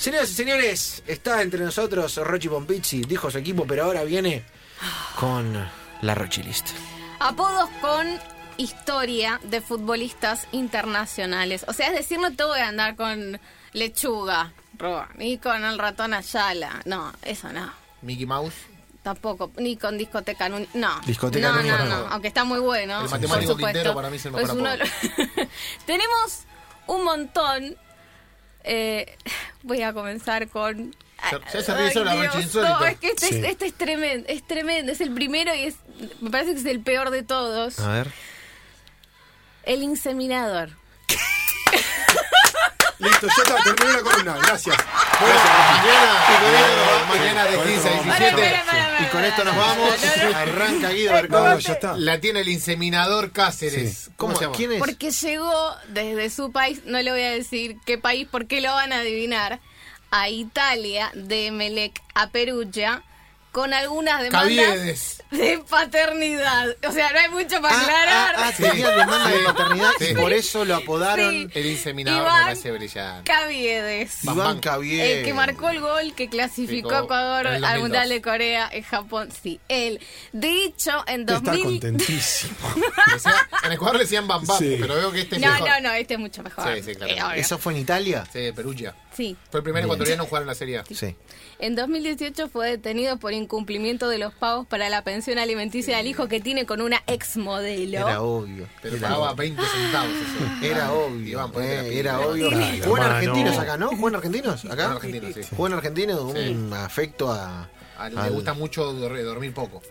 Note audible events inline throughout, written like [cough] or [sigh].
Señoras y señores, está entre nosotros Rochi Pompizzi, dijo su equipo, pero ahora viene con la Rochi List. Apodos con historia de futbolistas internacionales. O sea, es decir, no te voy a andar con lechuga, Roa, ni con el ratón Ayala. No, eso no. Mickey Mouse. Tampoco, ni con discoteca No. Discoteca no, no, no. no, aunque está muy bueno. El por matemático supuesto. Quintero para mí es el mejor Pues [laughs] Tenemos un montón. Eh, [laughs] voy a comenzar con. Ya- se ríe Rochi, Dios, insólito. No, es que este, Sí. es, este es tremendo, es tremendo, es el primero y es, me parece que es el peor de todos. A ver. El inseminador. [laughs] Listo, ya está, terminé la columna. Gracias. Mañana, eh, mañana de Con 15 a esto vamos. 17. Y con esto nos vamos. Arranca Guido no, ya está. La tiene el inseminador Cáceres. Sí. ¿Cómo, se llama? ¿Quién es? Porque llegó desde su país, no le voy a decir qué país, porque lo van a adivinar, a Italia, de Melec a Perugia, con algunas demandas Caviedes. de paternidad. O sea, no hay mucho para Ah, aclarar. ah, ah, tenía demanda de Sí. paternidad y Sí. por eso lo apodaron Sí. El inseminador Iván me parece brillante. Caviedes. Bam, Iván bam. Cavier. El que marcó el gol que clasificó Ficó a Ecuador al 2002. Mundial de Corea en Japón. Sí, él. De hecho, en Está [laughs] 2000... contentísimo. Decía- en Ecuador le decían Bam Bam, Sí. pero veo que este es No, mejor. no, no, este es mucho mejor. Sí, sí, claro. Eh. ¿Eso fue en Italia? Sí, Perugia. Sí. Fue el primer ecuatoriano en jugar en la Serie A. Sí. En 2018 fue detenido por incumplimiento de los pagos para la pensión alimenticia del hijo que tiene con una ex modelo. Era obvio. Pero Era pagaba obvio. 20 centavos eso. Era Ah, obvio. Iván, eh, era obvio. ¿Juegan argentinos acá, no? ¿Juegan argentinos acá? Juegan argentinos, sí. Juegan argentinos, un afecto a. Le al- gusta mucho dor- dormir poco.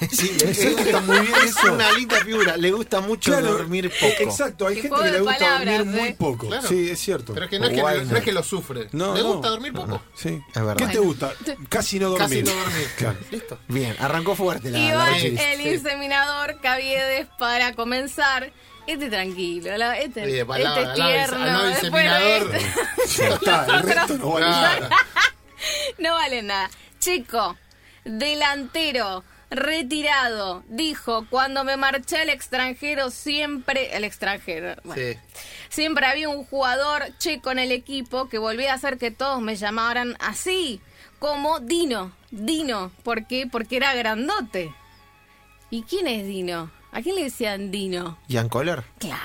[laughs] Sí, le, gusta muy bien. Es eso. una linda figura. Le gusta mucho Claro, dormir poco. Exacto, hay gente que le gusta palabras, dormir muy eh. poco. Claro. Sí, es cierto. Pero es que no es que, no es que lo sufre. No, le no. gusta dormir poco. Sí. Es verdad. ¿Qué te gusta? Casi no dormir. Casi no dormir. [laughs] Claro. Listo. Bien, arrancó fuerte la, la Iván, Rochi. el sí. inseminador Caviedes, para comenzar. Este tranquilo, la- este, este palabra, tierno. al lado del después de inseminador. este- [laughs] Ya está, el resto no vale nada. Claro. no vale nada. Chico, delantero, retirado, dijo, cuando me marché al extranjero siempre, el extranjero, bueno, Sí. siempre había un jugador checo en el equipo que volvía a hacer que todos me llamaran así, como Dino, Dino, ¿por qué? Porque era grandote. ¿Y quién es Dino? ¿A quién le decían Dino? Ian Kohler. Claro.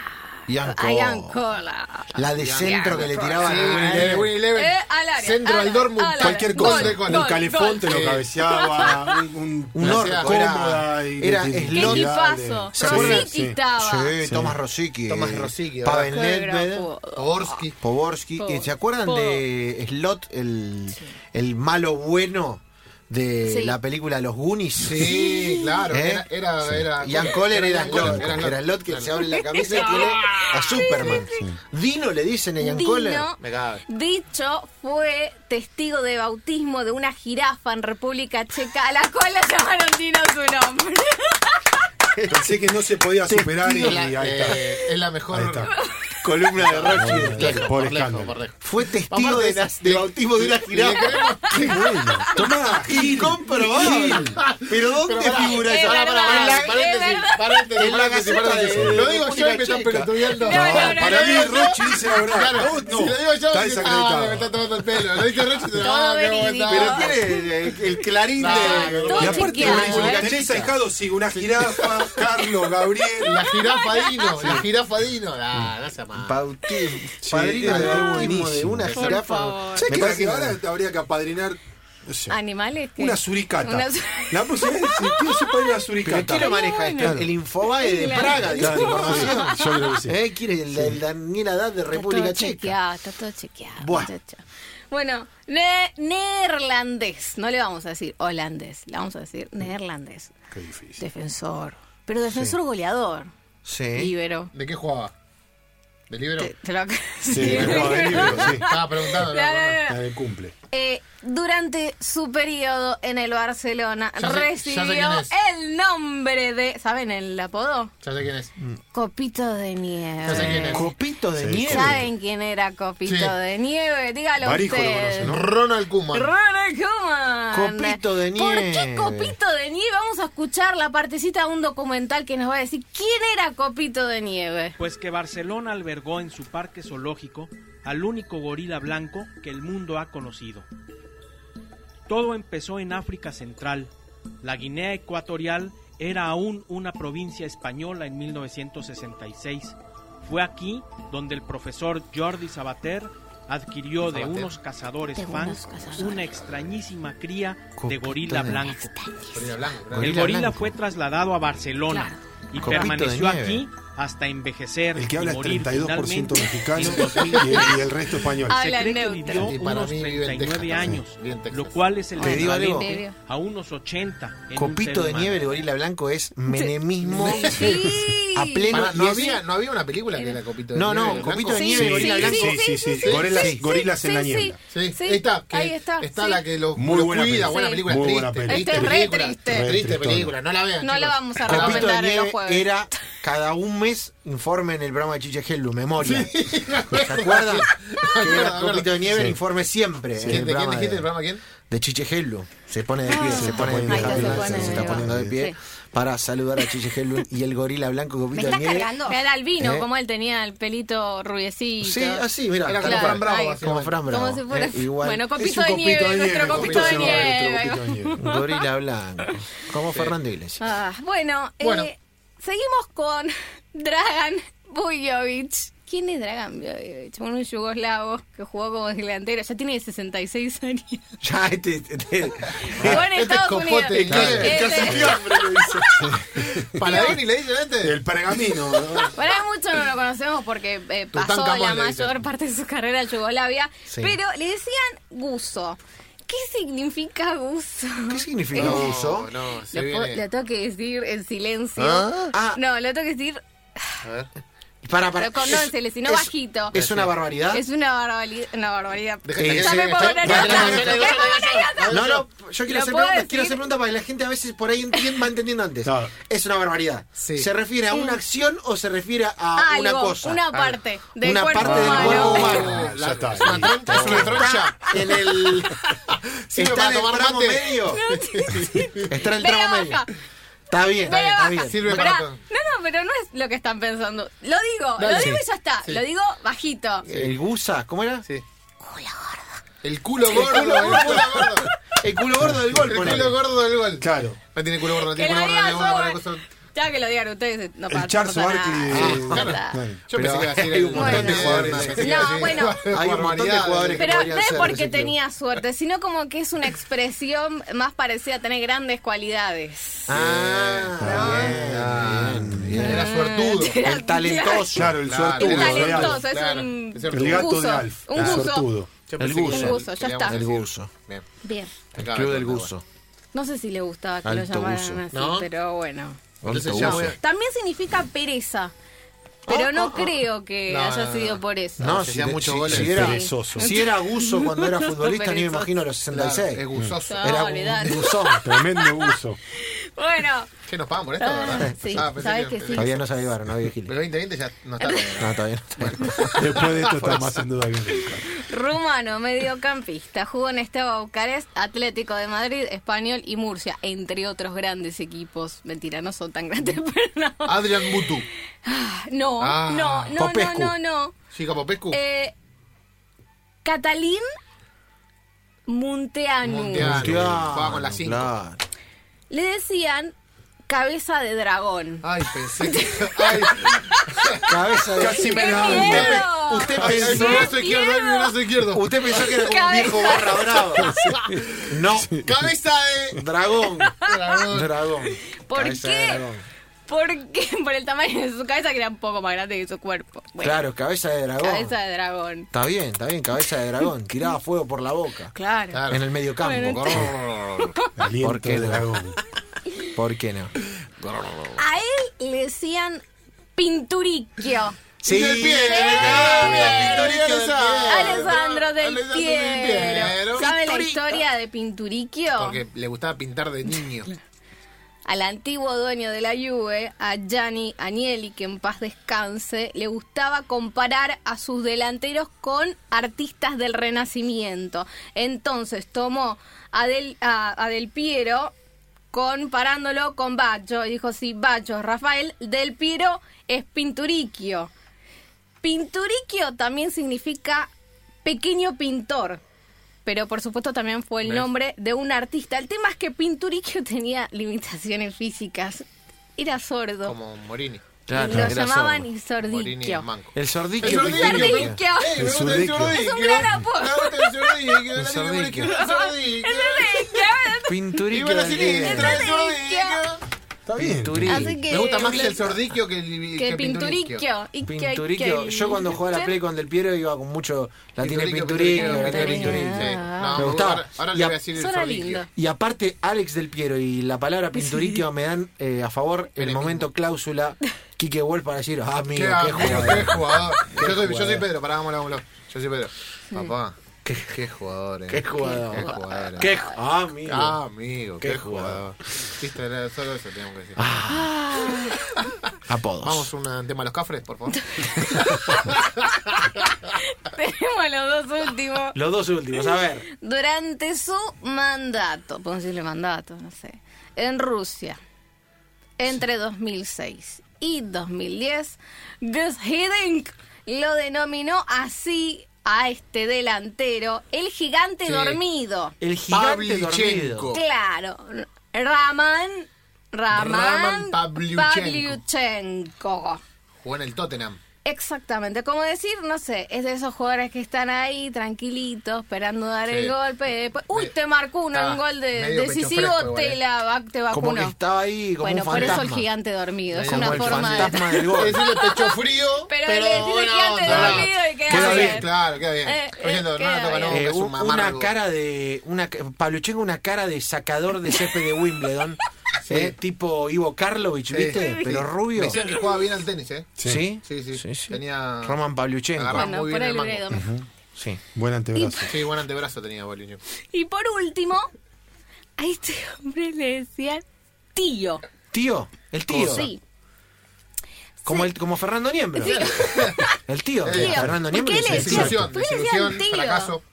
Ian a Ian Kohler. Kohler. La de centro que le tiraban Sí, a Winnie. Eh, área, Centro al- Dortmund. Cualquier cosa. Gol, gol, un calefón te lo cabeceaba. Un, orco, era- y era de- de- ¡Qué Slot. Sí. estaba. Sí. Tomás Rosicky. Tomás eh, Rosicky, Pavel Nedved. Poborski. Poborski. Po- ¿Y ¿Se acuerdan de Slot, el malo bueno de Sí. la película Los Goonies? Sí, claro. ¿Eh? Era, era, era, Ian Kohler era Slot. era. Slot que Claro. se abre la camisa y tiene a Superman. Dino le dicen a Ian. Dino, Me cabe. dicho, fue testigo de bautismo de una jirafa en República Checa, a la cual le llamaron Dino su nombre. [laughs] Pensé que no se podía superar y la, ahí está. eh, es la mejor. Ahí está. Columna de Rochi. Por escándalo. Fue testigo de, las- de bautismo de una jirafa. Qué bueno. Tomá, Incomprobable. Pero ¿dónde figura es eso? Pará, pará, pará, es paréntesis, paréntesis, paréntesis, Lo digo yo y me están pelotudeando. No, no, no, Para no, mí, no. Rochi dice la verdad. Claro, no. si lo digo yo, Está ah, me está tomando el pelo. Lo dice Rochi, ah, verídico. Pero tiene el, clarín No, de. Y aparte, tenés- ¿eh? tenés ahijado, sí, una jirafa, [laughs] Carlos, Gabriel. La jirafa Dino, la jirafa Dino. Ah, no sea Sí, padrino de bautismo de una Por jirafa. favor. ¿Sabes Me que parece que- ahora habría que apadrinar no sé, Animales que... una suricata? Una [laughs] La se una ¿Pero suricata. quién lo maneja esto? Claro. El Infobae de Claro. Praga, Claro, información. yo [laughs] creo que sí. ¿Eh? ¿Quiere el, el Daniel Haddad de Está República todo Checa? chequeado, está todo chequeado. Buah. Bueno, ne- neerlandés. No le vamos a decir holandés, le vamos a decir neerlandés. Qué difícil. Defensor. Pero defensor goleador. Sí. Libero. ¿De qué jugaba? ¿De libro? Te, te lo... [laughs] Sí, [laughs] jugaba de libro, sí. [laughs] Estaba preguntando. No. La del cumple. Eh, durante su periodo en el Barcelona Ya sé- ya sé recibió el nombre de, ¿saben el apodo? Ya sé quién es. Copito de Ya sé quién nieve. es. Copito de Sí. nieve. ¿Saben quién era Copito Sí. de nieve? Dígalo Barijo lo usted. conoce, ¿no? Ronald Koeman. Ronald. Copito de ¿Por qué nieve. Copito de nieve? Vamos a escuchar la partecita de un documental que nos va a decir quién era Copito de nieve. Pues que Barcelona albergó en su parque zoológico al único gorila blanco que el mundo ha conocido. Todo empezó en África Central. La Guinea Ecuatorial era aún una provincia española en 1966. Fue aquí donde el profesor Jordi Sabater adquirió de unos cazadores fans una extrañísima cría de gorila blanco. El Gorila fue trasladado a Barcelona y permaneció aquí hasta envejecer El que habla y es morir 32% finalmente mexicano y 2010. el, y el resto español. Ah, Se Habla cree que neutro. vivió Y para unos mí vive en 39 Texas, años, sí, lo cual es el Te equivalente a unos 80 en un Copito ser de nieve, el gorila blanco es menemismo Sí. [laughs] a pleno. Pará, y ¿no, había, ¿No había una película que era Copito de No, Nieve? no, blanco? Copito de nieve, sí, gorila sí, blanco. Sí, sí, sí. sí. Gorilas, Sí, gorilas en la niebla. Sí, Sí, ahí está. que ahí está, Está sí. la que los, Muy los buena cuida, película. buena película, Muy triste, buena película. triste Este es re película. triste. Re Triste tristona. película, no la vean. No la vamos a Copito de recomendar en los nieve jueves. era cada un mes informe en el programa de Chiche Hellu, memoria. me ¿Se acuerdan? [laughs] Que era. Copito de nieve, Sí. el informe siempre. en ¿Quién- el ¿De quién programa dijiste de- el programa quién? de Chiche Hellu. Se pone de pie, Ah. se pone de pie. Se está poniendo de pie Sí. para saludar a Chiche Hellu [laughs] y el gorila blanco ¿Me Copito de estás nieve. cargando? Era albino, ¿Eh? como él tenía el pelito rubiecito. Sí, así, mira. Era como Claro, Fran Bravo, básicamente. Como Fran Bravo. Como si fuera. eh, igual. Bueno, copito de nieve, nuestro copito de nieve. Gorila blanco. Como Fernando Iglesias. Ah, bueno, Bueno. eh, seguimos con Dragan Bujovic. ¿Quién es Dragan Bujovic? Un yugoslavo que jugó como delantero. Ya tiene 66 años. [laughs] Ya, este. este- Jugó en Este Estados copote, Unidos. el Este- fiambre, lo dice. Paladini le dice este. El pergamino. ¿no? Bueno, mucho no lo conocemos porque eh, pasó Tutankamón la le dicen. mayor parte de su carrera en Yugoslavia. Sí. Pero le decían Guso. ¿Qué significa Guso? ¿Qué significa No, uso? no, se Lo, viene. lo tengo que decir en silencio. ¿Ah? Ah, No, lo tengo que decir A ver. Para, para. pero con no en silencio, no es- bajito. ¿Es una barbaridad? Es una barbaridad. Una barbaridad. Eh, Ya me pongo nerviosa. No, no, yo quiero ¿Lo hacer preguntas, quiero hacer preguntas para que la gente a veces por ahí entien- va entendiendo antes. ¿Es una barbaridad? Sí. ¿Se refiere a una acción o se refiere a Algo, una cosa? una parte del Una cuerpo parte del humano. cuerpo Ah, humano. Ya está. Es una troncha, es una troncha. En el. [laughs] Sirve [laughs] está en el tramo medio. Está en el tramo medio. Está bien, está bien, está bien. Sirve para No, todo. no, pero no es lo que están pensando. Lo digo, Dale. lo digo y ya está. Sí. Lo digo bajito. El gusa, ¿cómo era? Sí. El culo gordo, el culo gordo. El culo gordo del gol, El ponele. culo gordo del gol. Claro. No tiene culo gordo, no Que tiene lo culo gordo, no tiene culo gordo. no culo Ya que lo digan ustedes, no pasa, El Charles no pasa Barkley. nada. Ah, Ya claro. Claro. Yo pensé que iba a decir [laughs] hay un montón de jugadores pensé que No, iba a decir- bueno. Hay un montón de jugadores que Pero podrían no es ser, porque ese club. tenía suerte, sino como que es una expresión más parecida a tener grandes cualidades. Ah, bien, bien, Era bien. suertudo. [laughs] El talentoso. Claro, el Claro, suertudo. El de talentoso, es claro. un, Es el El gato guso, de Alf. Un el guso. suertudo. Yo El que guso. Un guso, ya decir- está. El guso. Bien. Bien. El club del guso. No sé si le gustaba que Alto lo llamaran guso. así, ¿No? pero bueno. Entonces Alto ya guso. voy a- También significa pereza. Pero Oh, no oh, oh. creo que No, haya no, sido no. por eso. No, si, hacían de- muchos si- goles. si era, Perezoso. si era Guso cuando era futbolista, ni me Perezoso. imagino los Claro, 66. es gustoso. No, Era olvidate. un gusón. [laughs] Tremendo buzo. Bueno, ¿Qué nos pagan por esto, Ah, verdad? sí, Ah, pensé sabes que sí. Todavía no se avivaron, no había El Giles. 2020 ya no está. [laughs] todavía. No, todavía no. todavía no. Después de esto está más en duda que nunca. rumano, mediocampista, jugó en Esteba Bucarest, Atlético de Madrid, Español y Murcia, entre otros grandes equipos. Mentira, no son tan grandes, [laughs] pero no. Adrian Mutu. No, Ah, no, no, no, Popescu. no, no. Chica Popescu. Eh, Catalín Munteanu. Munteanu. Jugaba con la cinco. claro. Le decían cabeza de dragón. Ay, pensé que. [laughs] Ay, Cabeza de casi me ¡Qué da. Usted ay, mi pensó, brazo izquierdo, mi brazo izquierdo. usted pensó que era como un viejo barra brava. [laughs] No, Cabeza de. dragón. Dragón. Dragón. ¿Por Cabeza de qué? dragón. Porque [laughs] por el tamaño de su cabeza que era un poco más grande que su cuerpo. Bueno, Claro, cabeza de dragón. cabeza de dragón. Está bien, está bien, cabeza de dragón. Tiraba fuego por la boca. Claro. Claro. En el medio campo. Bueno, Aliento ¿Por qué no? dragón. ¿Por qué no? A él le decían Pinturicchio. Sí, Del Piero, Alessandro. Del Piero. ¿Sabe la historia de Pinturicchio? Porque le gustaba pintar de niño. Al antiguo dueño de la Juve, a Gianni Agnelli, que en paz descanse, le gustaba comparar a sus delanteros con artistas del Renacimiento. Entonces tomó a Del, Piero comparándolo con Baggio. Y dijo, sí, Baggio Rafael, Del Piero es Pinturicchio. Pinturicchio también significa pequeño pintor. Pero por supuesto también fue el ¿Ves? nombre de un artista. El tema es que Pinturicchio tenía limitaciones físicas. Era sordo. Como Morini. Claro, lo llamaban. El sordicchio. El. ¡Eh, me gusta el sordicchio! Es un gran apodo. Me gusta el sordicchio! El sordicchio. quiere el sordicchio. Está bien. Pinturicchio. Así que- Me gusta más el sordicchio que el Que. Y que- Yo cuando jugaba la Play con Del Piero iba con mucho. La tiene Pinturicchio, la tiene Pinturicchio. Sí. No, Me gustaba. Ahora, ahora Y le a- voy a decir el Suena lindo. Y aparte, Alex Del Piero y la palabra Pinturicchio me dan eh, a favor el momento cláusula Quique Wolf para decir, ah, amigo, Qué qué amigo, jugador. qué jugador. Yo soy, yo soy. Pedro, pará, vámonos, vámonos. Yo soy Pedro. Papá, qué, qué jugador, eh. Qué jugador. Qué jugador. Qué ah, amigo. Ah, amigo, qué, Qué jugador. Era solo eso teníamos que decir. Apodos. Vamos un tema a los cafres, por favor. [laughs] Tenemos los dos últimos. Los dos últimos, a ver. Durante su mandato, podemos decirle mandato, no sé, en Rusia, entre 2006 y 2010, Gus Hiddink lo denominó así a este delantero, el gigante Sí. dormido. El gigante Pavlichenko. dormido. Claro, Raman, Raman, Raman Pavlyuchenko. Pavlyuchenko. Jugó en el Tottenham. Exactamente, como decir, no sé, es de esos jugadores que están ahí tranquilitos, esperando dar Sí. el golpe. Después, uy, Me- te marcó uno, un gol de, decisivo, fresco te, eh. la, va- te Como vacunó. que estaba ahí como bueno, un por eso el gigante dormido, es Como una el forma de... fantasma del [laughs] gol. Decirle pecho frío, Pero, pero, le decís el buena gigante onda. dormido y queda, Queda bien. bien. Claro, queda bien. Eh, eh, Hernán queda Tocanova, bien. Eh, es un una cara de. Una, Pavlyuchenko, una cara de sacador de césped de Wimbledon. [laughs] Sí. eh, tipo Ivo Karlovich, Sí. ¿viste? Sí. Pero rubio. Me decían que jugaba bien al tenis, ¿eh? ¿Sí? Sí, sí. Tenía... Roman Pavlyuchenko. Bueno, muy por bien el. Sí. Buen antebrazo. Sí, buen antebrazo tenía Boliño. Y por último, a este hombre le decían tío. Tío, el tío. Sí. Como, el, como Fernando Niembro. Sí. [laughs] El tío. Tío. Fernando ¿Por Niembro qué es le el decían? tío. Desilusión, ¿Por qué le decían desilusión, tío? fracaso.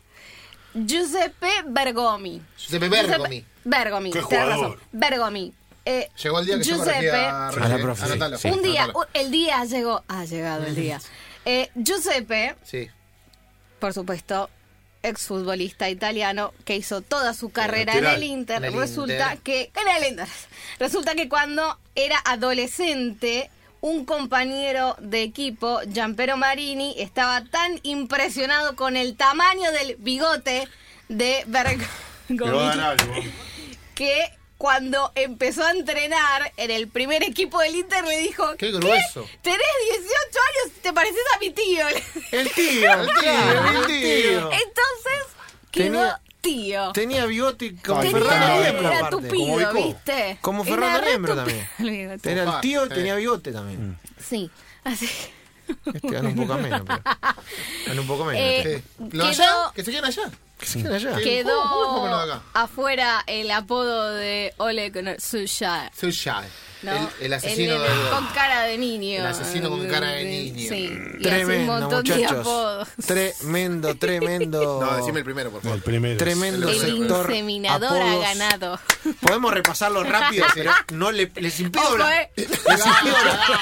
Giuseppe Bergomi. Giuseppe Bergomi. Bergomi, Qué tenés jugador. razón. Bergomi. Eh, Llegó el día que yo Giuseppe, a, A la profe, sí, Anotalo, sí. un día, anotalo. el día llegó, ha llegado el día. Eh, Giuseppe, Sí. por supuesto, exfutbolista italiano que hizo toda su carrera en el Inter. En el resulta Inter. que en el Inter. Resulta que cuando era adolescente un compañero de equipo, Gianpero Marini, estaba tan impresionado con el tamaño del bigote de algo. que cuando empezó a entrenar en el primer equipo del Inter le dijo Qué grueso. Tenés 18 años y te pareces a mi tío. El tío. El tío. El tío. Entonces quedó Tenía- tío. Tenía bigote como Tenía, Niembro. era tupido, como. ¿viste? Como Niembro tupido también. el. Era el tío, sí. tenía bigote también. Sí, así. Este un poco menos. pero- [laughs] un poco menos. Eh, Sí. ¿Lo Quedó- allá? Que se queden allá. Que se queden allá. ¿Qué? Quedó afuera el apodo de Ole Gunnar Solskjaer. Shai. ¿no? El, el asesino El- de... con cara de niño. El asesino con cara de niño. Sí, y hace un Tremendo, de muchachos. apodos. Tremendo, [laughs] tremendo. No, decime el primero, por favor. El primero. Tremendo El sector. inseminador ha ganado. Podemos repasarlo rápido, pero no le, les impido hablar. eh. Les impido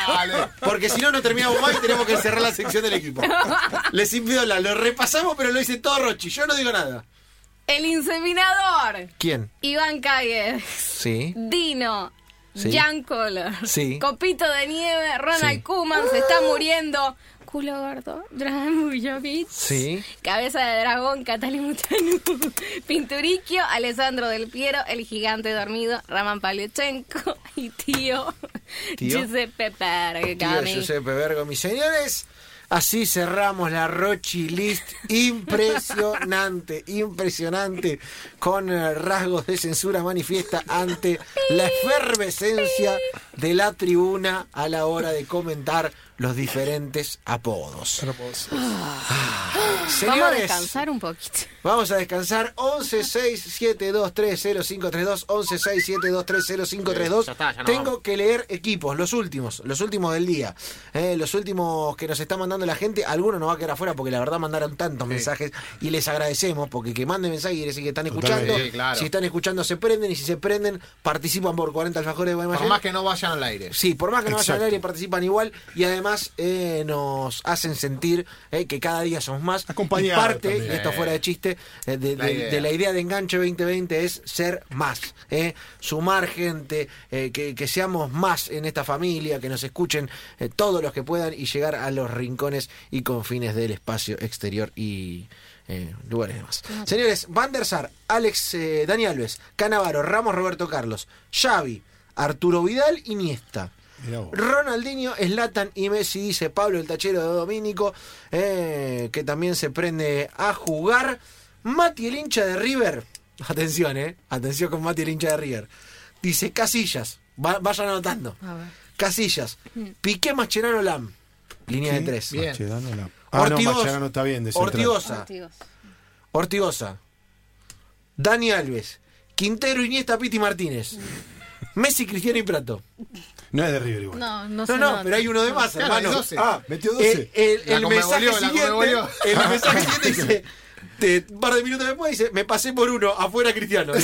hablar. Porque si no, no terminamos más y tenemos que cerrar la sección del equipo. Les impido hablar. Lo repasamos, pero lo dice todo Rochi. Yo no digo nada. El inseminador. ¿Quién? Iván Cáguez. Sí. Dino. Sí. Jan Kohler. Sí. Copito de nieve. Ronald Sí. Koeman se está muriendo. Culo gordo. Dragan Bujovic. Sí. Cabeza de dragón, Catalin Mutanu, [laughs] Pinturicchio, Alessandro Del Piero, el gigante dormido, Raman Paliuchenko y tío, Tío. Giuseppe Tío Bergami. Giuseppe Vergo, mis señores. Así cerramos la Rochi List. Impresionante, impresionante. Con eh, rasgos de censura manifiesta ante la efervescencia de la tribuna a la hora de comentar los diferentes apodos. Vamos a Señores, descansar un poquito. Vamos a descansar 11 6 7 2 3 0 5 3 2 11 6 7 2 3 0 5 3 2 Ya está, ya no Tengo vamos. que leer equipos, los últimos, los últimos del día. Eh, los últimos que nos está mandando la gente, algunos nos va a quedar afuera porque la verdad mandaron tantos mensajes y les agradecemos porque que manden mensajes quiere decir que están escuchando. Totalmente. Sí, claro. Si están escuchando se prenden y si se prenden participan por 40 alfajores de Por más que no vayan al aire. Sí, por más que no vayan al aire participan igual y además además eh, nos hacen sentir eh, que cada día somos más. Y parte, también. y esto fuera de chiste, eh, de, La de- idea. de la idea de Enganche 2020 es ser más. eh, sumar gente, eh, que, que seamos más en esta familia, que nos escuchen eh, todos los que puedan y llegar a los rincones y confines del espacio exterior y eh, lugares demás. Señores, Van der Sar, Alex, eh, Dani Alves, Canavaro, Ramos, Roberto Carlos, Xavi, Arturo Vidal, Iniesta. Ronaldinho, Slatan y Messi, dice Pablo, el tachero de Domínico, eh, que también se prende a jugar. Mati, el hincha de River. [laughs] Atención, eh. Atención con Mati, el hincha de River. Dice Casillas. Va- vayan anotando. A ver. Casillas. Piqué Mascherano Lam. Línea de tres. Bien. Mascherano la- Ah, no. Mascherano está bien. de. Ortigosa. Ortigosa. Ortigosa. Dani Alves. Quintero, Iniesta, Piti Martínez. Messi, Cristiano y Prato. [laughs] No es de River igual. No, no No, sé. no, pero hay uno de más, Claro, hermano. 12. Ah, metió El, 12. el- mensaje siguiente, el mensaje siguiente dice, te- un par de minutos después dice, me pasé por uno, afuera Cristiano. [laughs]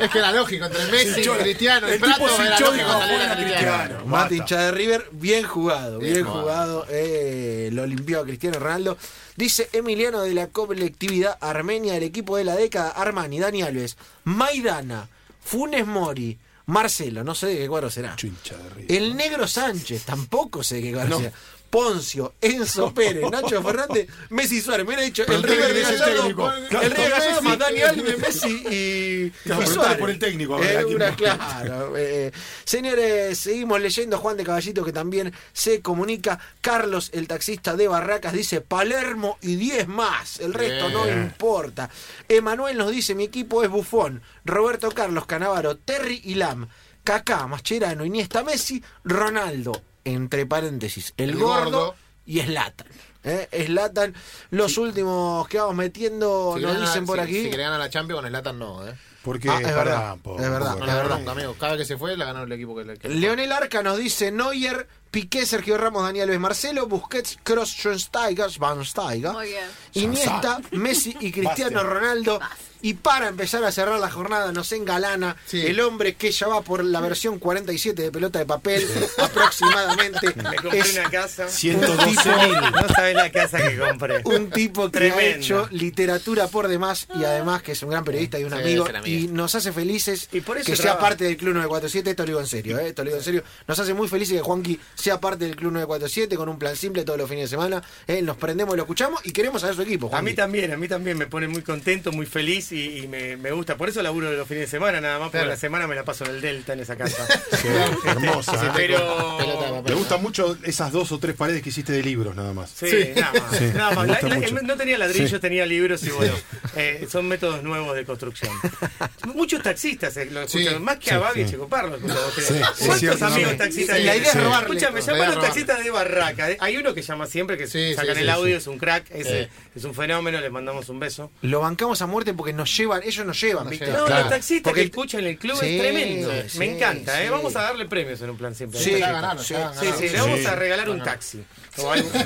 Es que era lógico, entre Messi, hinchó- Cristiano y el tipo Prato se era hinchó y lógico dijo, salir a "Fuera Cristiano. Cristiano". Mati hincha de River, bien jugado, bien, jugado. eh, lo limpió a Cristiano Ronaldo. Dice Emiliano de la colectividad Armenia, el equipo de la década, Armani, Dani Alves, Maidana, Funes Mori, Marcelo, no sé de qué cuadro será. Chincha de River. El negro Sánchez, tampoco sé de qué cuadro No. será. Poncio, Enzo [laughs] Pérez, Nacho Fernández, Messi Suárez. Me hubiera dicho el River de Gallardo, el. River de Gallardo más Dani Alves, Messi y, Claro, y Suárez. por el técnico, Eh, una- claro. eh, señores, seguimos leyendo Juan de Caballito que también se comunica. Carlos, el taxista de Barracas, dice Palermo y 10 más. El resto no importa. Emanuel nos dice: Mi equipo es Bufón, Roberto Carlos, Canavaro, Terry y Lam. Kaká, Mascherano, Iniesta, Messi, Ronaldo, entre paréntesis, el, El gordo, gordo. y Slatan. ¿eh? Zlatan, los últimos que vamos metiendo, Si nos dicen por si- aquí. Si quieren ganar la Champions, con Slatan no, ¿eh? Porque, Ah, es verdad, po- es verdad. No Es la verdad. ganó, amigo. Cada vez que se fue, la ganó el equipo que le. que- Leonel Arca nos dice Neuer, Piqué, Sergio Ramos, Daniel Alves, Marcelo, Busquets, Kroos, Schoensteiger, Van Steiger, Muy bien. Iniesta, Messi y Cristiano. Ronaldo. Y para empezar a cerrar la jornada nos engalana Sí. el hombre que ya va por la versión 47 de pelota de papel [laughs] aproximadamente. Me compré Es una casa. 112 mil. No sabes la casa que compré. un tipo que ha Tremendo. hecho literatura por demás y además que es un gran periodista y un Sí, amigo un y nos hace felices Y por eso que sea parte del Club 947, esto lo digo en serio, ¿eh? esto lo digo en serio, nos hace muy felices que Juanqui sea parte del Club 947 con un plan simple todos los fines de semana, ¿eh? nos prendemos, lo escuchamos y queremos saber su equipo. A mí también, a mí también me pone muy contento, muy feliz y, y me, me gusta. Por eso laburo de los fines de semana, nada más, porque Claro. la semana me la paso en el Delta, en esa casa. [laughs] Sí, hermosa. ¿eh? Pero. Pelota. Me gustan mucho esas dos o tres paredes que hiciste de libros, nada más. Sí, Sí. nada más. Sí, nada más. La- la- no tenía ladrillos, Sí. tenía libros y bueno, [laughs] eh, son métodos nuevos de construcción. Muchos taxistas eh, lo escuchan, Sí. más que Sí, a Babi y es ¿Cuántos amigos taxistas Sí, la idea es robarle. Escúchame, esto. llaman los taxistas de Barraca. ¿eh? Hay uno que llama siempre, que Sí, sacan sí, el sí, audio, sí. es un crack, ese, es un fenómeno, le mandamos un beso. Lo bancamos a muerte porque nos llevan, ellos nos llevan, Nos ¿viste? llevan. No, Claro. los taxistas Porque que escuchan el club Sí, es tremendo. sí, Me encanta, ¿eh? Vamos a darle premios en un plan siempre. Sí, sí, le vamos Sí. a regalar un taxi.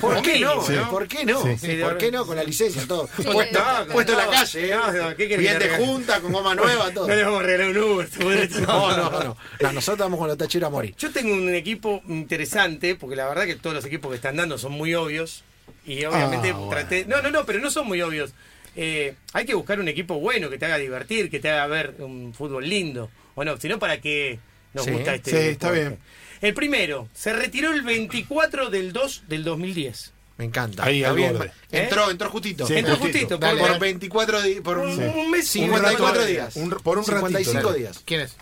¿Por qué no? ¿Por qué no? Sí. ¿Por qué no? Con la licencia, todo. Sí, puesto no, puesto en la calle, ¿eh? ¿qué querés Bien de junta, con goma nueva, todo. No le vamos a regalar un Uber. [laughs] No, no, no. No, nosotros vamos con los tacheros a morir. Yo tengo un equipo interesante, porque la verdad que todos los equipos que están dando son muy obvios. Y obviamente Ah, bueno. traté. No, no, no, pero no son muy obvios. Eh, hay que buscar un equipo bueno que te haga divertir, que te haga ver un fútbol lindo. O no, sino para que nos Sí, gusta este. sí, está bien. El primero, se retiró el 24 del 2 del 2010. Me encanta. Ahí, al borde. Entró, entró justito. Sí, Entró justito. justito, por, Por 24 días. Por un, un mes, 54 un días. Un- por un 55 ratito. días. ¿Quién es?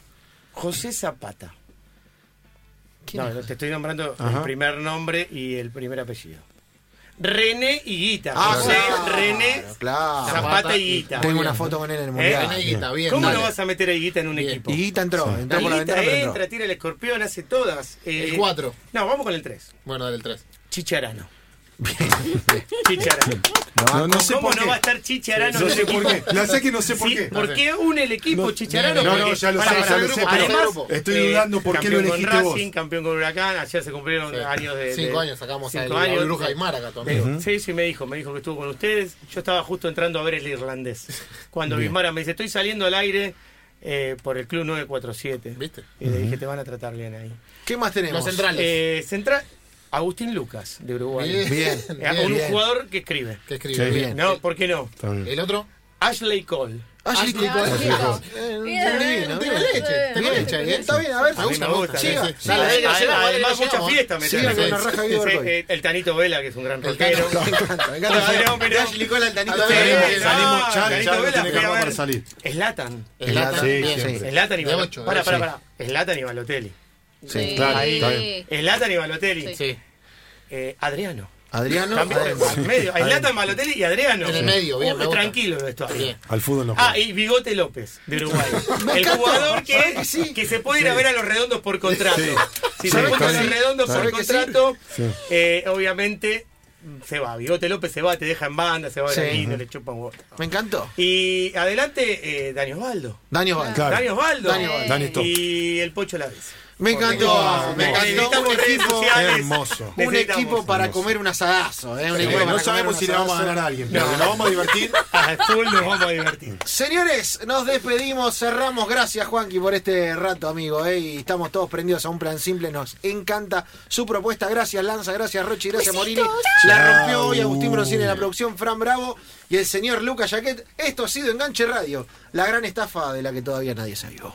José Zapata. ¿Quién No, es? te estoy nombrando el Ajá. primer nombre y el primer apellido. René Higuita. Ah, José claro, René claro. Zapata Higuita. Tengo una foto con él en el ¿Eh? mundial. René Higuita, bien. ¿Cómo dale. no vas a meter a Higuita en un Bien. equipo? Y Guita entró, entró por la Higuita ventana, entró. entra, tira el escorpión, hace todas. Eh, El 4. No, vamos con el 3. Bueno, dale el 3. Chicharano. Chicharano. No, no sé ¿Cómo por no qué. va a estar Chicharano No en sé el por equipo? qué. La sé que no sé por Sí, qué. ¿Por qué une el equipo No, Chicharano? no, no, Porque- ya lo sé, ya lo sé, pero Además, estoy eh, dudando por qué lo campeón elegiste con vos. Racing, campeón con Huracán, ayer se cumplieron Sí. años de... Cinco de- años sacamos cinco a años Bruja tu amigo. Sí, sí, me dijo, me dijo que estuvo con ustedes. Yo estaba justo entrando a ver el irlandés. Cuando Bien. Bismara me dice, estoy saliendo al aire eh, por el Club 947. ¿Viste? Y le dije, te van a tratar bien ahí. ¿Qué más tenemos? Los centrales. Eh, central, Agustín Lucas, de Uruguay. Bien, Bien. Eh, un bien. jugador que escribe. Que escribe Sí. bien. No, ¿por qué no? Bien. El otro. Ashley Cole. Ashley Ashley Cole. Cole. Bien, divino, Tiene bien. leche, tiene Bien, leche ahí. Está bien, a ver. Me A mí gusta, me gusta. Siga, Además, mucha fiesta me trae. El Tanito Vela, que es un gran rockero. Me encanta, Ashley Cole al Tanito Vela. salimos, Tanito Vela, tiene que fui a armar ver. salir. Zlatan. El Lata, Sí, bien. siempre. Zlatan y Balotelli. Para, para, para. Zlatan y Balotelli. Sí. claro, Ahí. está bien. Zlatan y Balotelli. Sí. Eh, Adriano. Adriano. También, Adriano. al medio. Hay Zlatan, Balotelli y Adriano. En el medio, bien, me gusta. tranquilo vestuario. Bien. Al fútbol no Ah, juega. y Bigote López, de Uruguay. el jugador ¿Sabe que, que sí? que se puede ir a ver a los redondos por contrato. Sí. Si Sí, se encuentra a los redondos por contrato, Sí. eh, obviamente se va. Bigote López se va, te deja en banda, se va Sí. ahí, no le chupa un huevo. Me encantó. Y adelante, eh, Dani Osvaldo. Dani Osvaldo. Claro. Dani Osvaldo. Dani Osvaldo. Y el Pocho la vez. Me encantó. Me encantó. Un equipo. Hermoso. un equipo para hermoso. comer un asadazo. ¿eh? Un Sí, equipo para no comer sabemos un si le vamos a ganar a alguien, pero No. que nos vamos a divertir. [laughs] A full nos vamos a divertir. Señores, nos despedimos, cerramos. Gracias, Juanqui, por este rato, amigo. ¿eh? Y estamos todos prendidos a un plan simple. Nos encanta su propuesta. Gracias, Lanza. Gracias, Rochi. Gracias, Morini. La rompió hoy Agustín Broncini en la producción, Fran Bravo y el señor Lucas Jaquet. Esto ha sido Enganche Radio, la gran estafa de la que todavía nadie se vio.